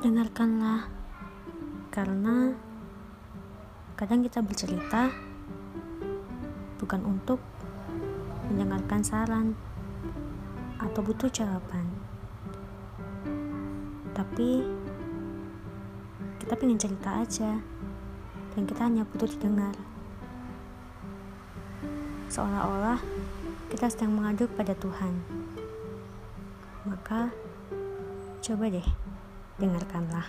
dengarkanlah karena kadang kita bercerita bukan untuk mendengarkan saran atau butuh jawaban. Tapi kita pengen cerita aja dan kita hanya butuh didengar. Seolah-olah kita sedang mengadu pada Tuhan. Maka coba deh dengarkanlah